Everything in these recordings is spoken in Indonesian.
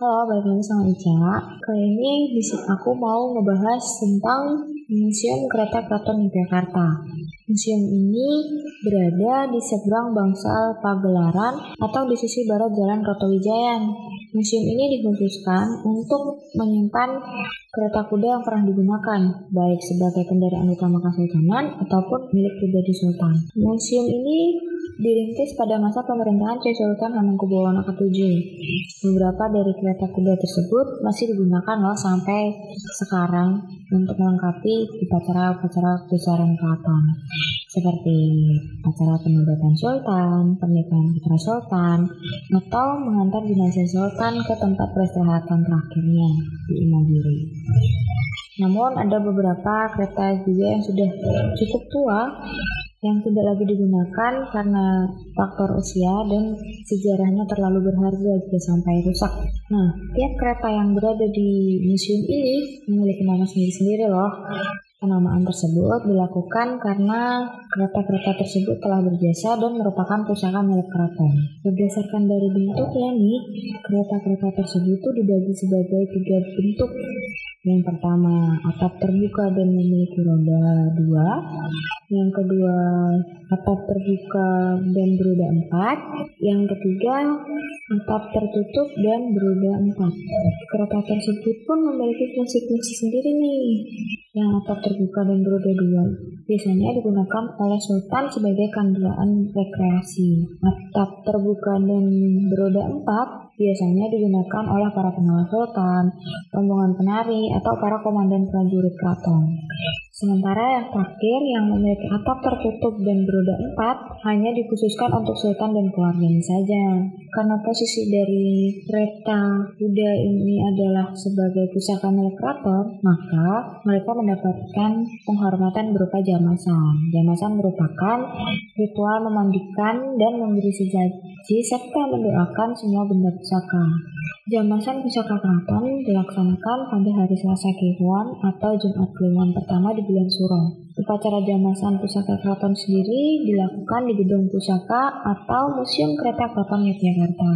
Halo, balik lagi sama Ica. Kali ini di aku mau ngebahas tentang Museum Kereta Keraton Yogyakarta. Museum ini berada di seberang bangsal Pagelaran atau di sisi barat Jalan Kertowijayan. Museum ini dikhususkan untuk menyimpan kereta kuda yang pernah digunakan, baik sebagai kendaraan utama kesultanan ataupun milik pribadi sultan. Museum ini dirintis pada masa pemerintahan Syekh Sultan Hamengkubuwono ke-7. Beberapa dari kereta kuda tersebut masih digunakan loh sampai sekarang untuk melengkapi upacara-upacara besaran keraton seperti acara penobatan sultan, pernikahan putra sultan, atau mengantar jenazah sultan ke tempat peristirahatan terakhirnya di Imogiri. Namun ada beberapa kereta juga yang sudah cukup tua yang tidak lagi digunakan karena faktor usia dan sejarahnya terlalu berharga jika sampai rusak. Nah, tiap kereta yang berada di museum ini memiliki nama sendiri-sendiri loh. Penamaan tersebut dilakukan karena kereta-kereta tersebut telah berjasa dan merupakan pusaka milik keraton. Berdasarkan dari bentuknya nih, kereta-kereta tersebut itu dibagi sebagai tiga bentuk yang pertama, atap terbuka dan memiliki roda dua. Yang kedua, atap terbuka dan beroda empat. Yang ketiga, atap tertutup dan beroda empat. Kereta tersebut pun memiliki fungsi-fungsi sendiri nih. Yang atap terbuka dan beroda dua biasanya digunakan oleh sultan sebagai kendaraan rekreasi. Atap terbuka dan beroda empat biasanya digunakan oleh para pengawal sultan, rombongan penari, atau para komandan prajurit keraton. Sementara yang terakhir yang memiliki atap tertutup dan beroda empat hanya dikhususkan untuk sultan dan keluarganya saja. Karena posisi dari kereta kuda ini adalah sebagai pusaka milik keraton, maka mereka mendapatkan penghormatan berupa jamasan. Jamasan merupakan ritual memandikan dan memberi sejaji serta mendoakan semua benda pusaka. Jamasan pusaka keraton dilaksanakan pada hari Selasa Kliwon atau Jumat Kliwon pertama di bulan Suro. Upacara jamasan pusaka keraton sendiri dilakukan di gedung pusaka atau Museum Kereta Keraton Yogyakarta.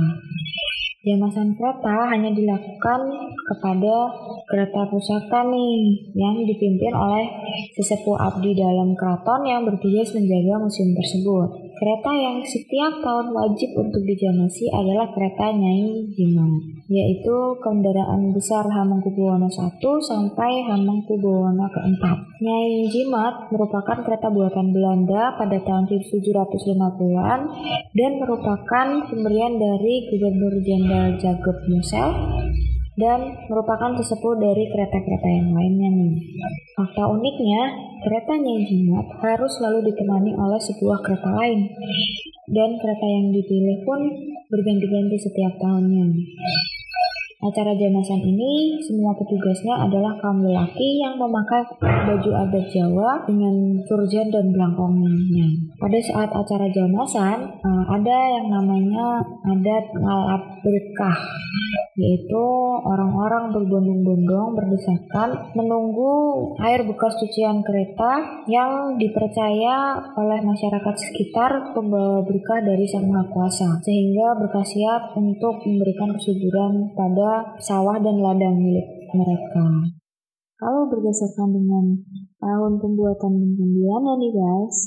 Jamasan kereta hanya dilakukan kepada kereta pusaka nih yang dipimpin oleh sesepuh abdi dalam keraton yang bertugas menjaga museum tersebut. Kereta yang setiap tahun wajib untuk dijamasi adalah kereta Nyai Jimat, yaitu kendaraan besar Hamengkubuwono I sampai Hamengkubuwono keempat. Nyai Jimat merupakan kereta buatan Belanda pada tahun 1750-an dan merupakan pemberian dari Gubernur Jenderal Jacob Musel dan merupakan sesepuh dari kereta-kereta yang lainnya nih. Fakta uniknya, kereta Nyai Jimat harus selalu ditemani oleh sebuah kereta lain. Dan kereta yang dipilih pun berganti-ganti setiap tahunnya. Acara jamasan ini semua petugasnya adalah kaum lelaki yang memakai baju adat Jawa dengan surjan dan belangkongnya. Pada saat acara jamasan eh, ada yang namanya adat ngalap berkah yaitu orang-orang berbondong-bondong berdesakan menunggu air bekas cucian kereta yang dipercaya oleh masyarakat sekitar pembawa berkah dari Sang Maha Kuasa sehingga berkasiat untuk memberikan kesuburan pada sawah dan ladang milik mereka. Kalau berdasarkan dengan tahun pembuatan pembeliannya nih guys,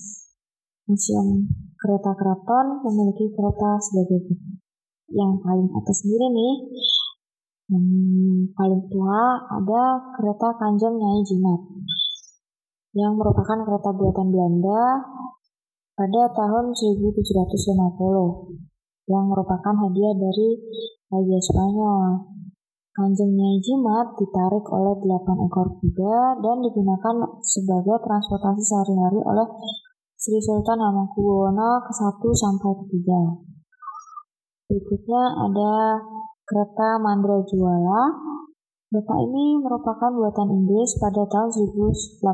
Museum Kereta Keraton memiliki kereta sebagai yang paling atas sendiri nih. Yang paling tua ada kereta Kanjeng Nyai Jimat yang merupakan kereta buatan Belanda pada tahun 1750 yang merupakan hadiah dari Raja Spanyol. Kanjeng Nyai Jimat ditarik oleh delapan ekor kuda dan digunakan sebagai transportasi sehari-hari oleh Sri Sultan Hamengkubuwono ke-1 sampai ke-3. Berikutnya ada kereta Mandra Juala. Kereta ini merupakan buatan Inggris pada tahun 1800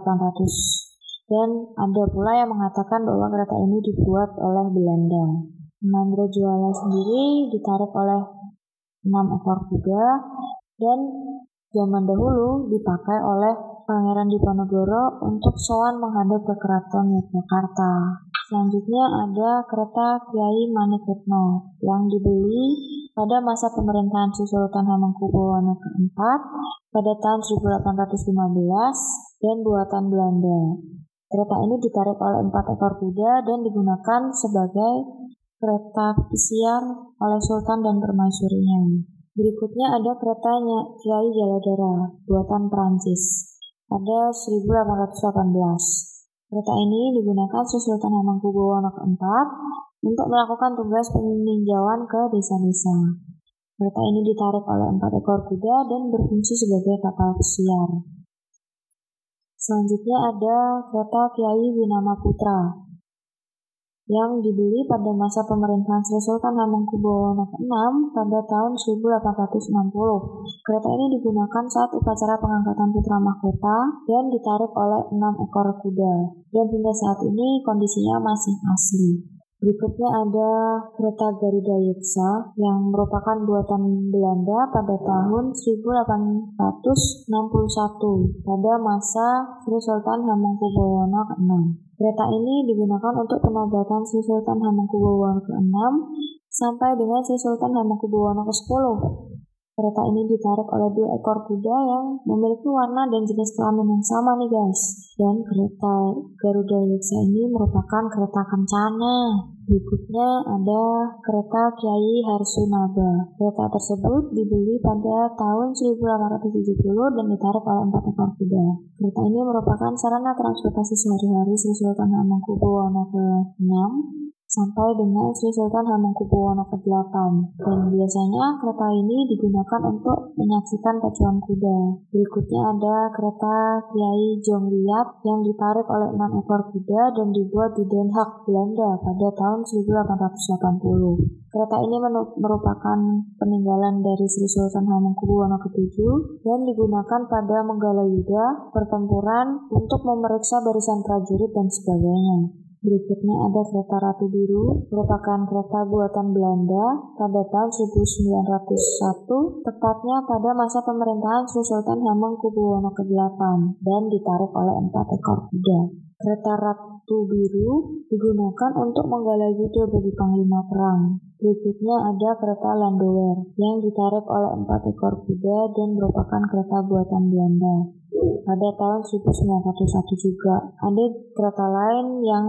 dan ada pula yang mengatakan bahwa kereta ini dibuat oleh Belanda. Mandra Juala sendiri ditarik oleh 6 ekor kuda dan zaman dahulu dipakai oleh Pangeran Diponegoro untuk soan menghadap ke Keraton Yogyakarta. Selanjutnya ada kereta Kiai Manikretno yang dibeli pada masa pemerintahan Sultan Hamengkubuwono keempat pada tahun 1815 dan buatan Belanda. Kereta ini ditarik oleh empat ekor kuda dan digunakan sebagai kereta pesiar oleh Sultan dan permaisurinya. Berikutnya ada keretanya Kiai Jaladara, buatan Prancis, pada 1818. Kereta ini digunakan Sultan Hamengkubuwono keempat untuk melakukan tugas peninjauan ke desa-desa. Kereta ini ditarik oleh empat ekor kuda dan berfungsi sebagai kapal pesiar. Selanjutnya ada kereta Kiai Winama Putra yang dibeli pada masa pemerintahan Sri Sultan Hamengkubuwono ke-6 pada tahun 1860. Kereta ini digunakan saat upacara pengangkatan putra mahkota dan ditarik oleh enam ekor kuda. Dan hingga saat ini kondisinya masih asli. Berikutnya ada kereta Garuda Yeksa yang merupakan buatan Belanda pada tahun 1861 pada masa Sri Sultan Hamengkubuwono ke-6. Kereta ini digunakan untuk penobatan Sri Sultan Hamengkubuwono ke-6 sampai dengan Sri Sultan Hamengkubuwono ke-10. Kereta ini ditarik oleh dua ekor kuda yang memiliki warna dan jenis kelamin yang sama nih guys. Dan kereta Garuda Yeksa ini merupakan kereta kencana. Berikutnya ada kereta Kiai Harsunaba. Kereta tersebut dibeli pada tahun 1870 dan ditarik oleh empat ekor kuda. Kereta ini merupakan sarana transportasi sehari-hari Sri Sultan Hamengkubuwono ke-6 sampai dengan Sri Sultan Hamengkubuwono ke-8 dan biasanya kereta ini digunakan untuk menyaksikan pacuan kuda. Berikutnya ada kereta Kiai Jongliat yang ditarik oleh enam ekor kuda dan dibuat di Den Haag, Belanda pada tahun 1880. Kereta ini merupakan peninggalan dari Sri Sultan Hamengkubuwono ke-7 dan digunakan pada Menggala Yuda pertempuran untuk memeriksa barisan prajurit dan sebagainya. Berikutnya ada kereta Ratu Biru, merupakan kereta buatan Belanda pada tahun 1901, tepatnya pada masa pemerintahan Sri Sultan Hamengkubuwono ke-8 dan ditarik oleh empat ekor kuda. Kereta Ratu Biru digunakan untuk menggalai yuda bagi panglima perang. Berikutnya ada kereta Landower yang ditarik oleh empat ekor kuda dan merupakan kereta buatan Belanda pada tahun 1901 juga. Ada kereta lain yang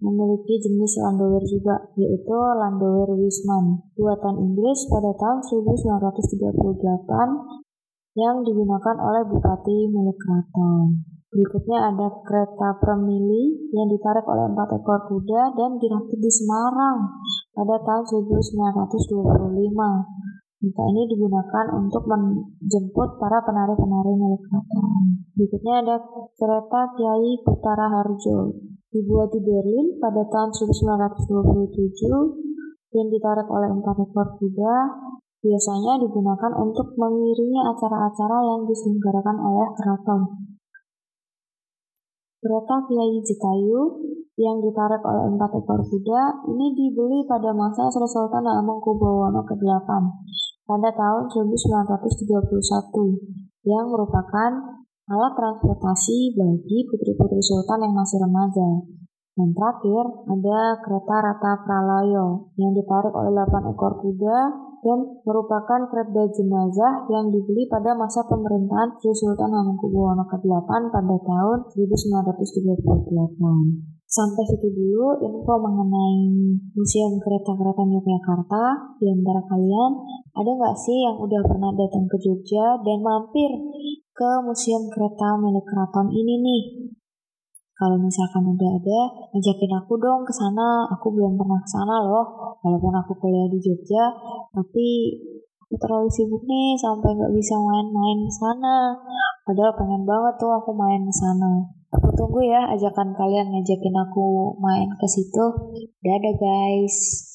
memiliki jenis Landower juga, yaitu Landower Wisman, buatan Inggris pada tahun 1938 yang digunakan oleh bupati milik keraton. Berikutnya ada kereta Premili yang ditarik oleh empat ekor kuda dan dirakit di Semarang pada tahun 1925. Kereta ini digunakan untuk menjemput para penari-penari milik keraton. Berikutnya ada kereta Kiai Putara Harjo. Dibuat di Berlin pada tahun 1927 dan ditarik oleh empat ekor kuda, biasanya digunakan untuk mengiringi acara-acara yang diselenggarakan oleh keraton. Kereta Kiai Jekayu yang ditarik oleh empat ekor kuda ini dibeli pada masa Sri Sultan Hamengkubuwono ke-8 pada tahun 1931 yang merupakan alat transportasi bagi putri-putri sultan yang masih remaja. Dan terakhir ada kereta Rata Pralayo yang ditarik oleh 8 ekor kuda dan merupakan kereta jenazah yang dibeli pada masa pemerintahan Sri Sultan Hamengkubuwono ke-8 pada tahun 1938. Sampai situ dulu info mengenai Museum Kereta-Kereta Yogyakarta. Di antara kalian, ada nggak sih yang udah pernah datang ke Jogja dan mampir ke Museum Kereta milik keraton ini nih? Kalau misalkan udah ada, ajakin aku dong ke sana. Aku belum pernah ke sana loh. Walaupun aku kuliah di Jogja, tapi aku terlalu sibuk nih sampai nggak bisa main-main ke sana. Padahal pengen banget tuh aku main ke sana. Aku tunggu ya ajakan kalian ngajakin aku main ke situ. Dadah guys.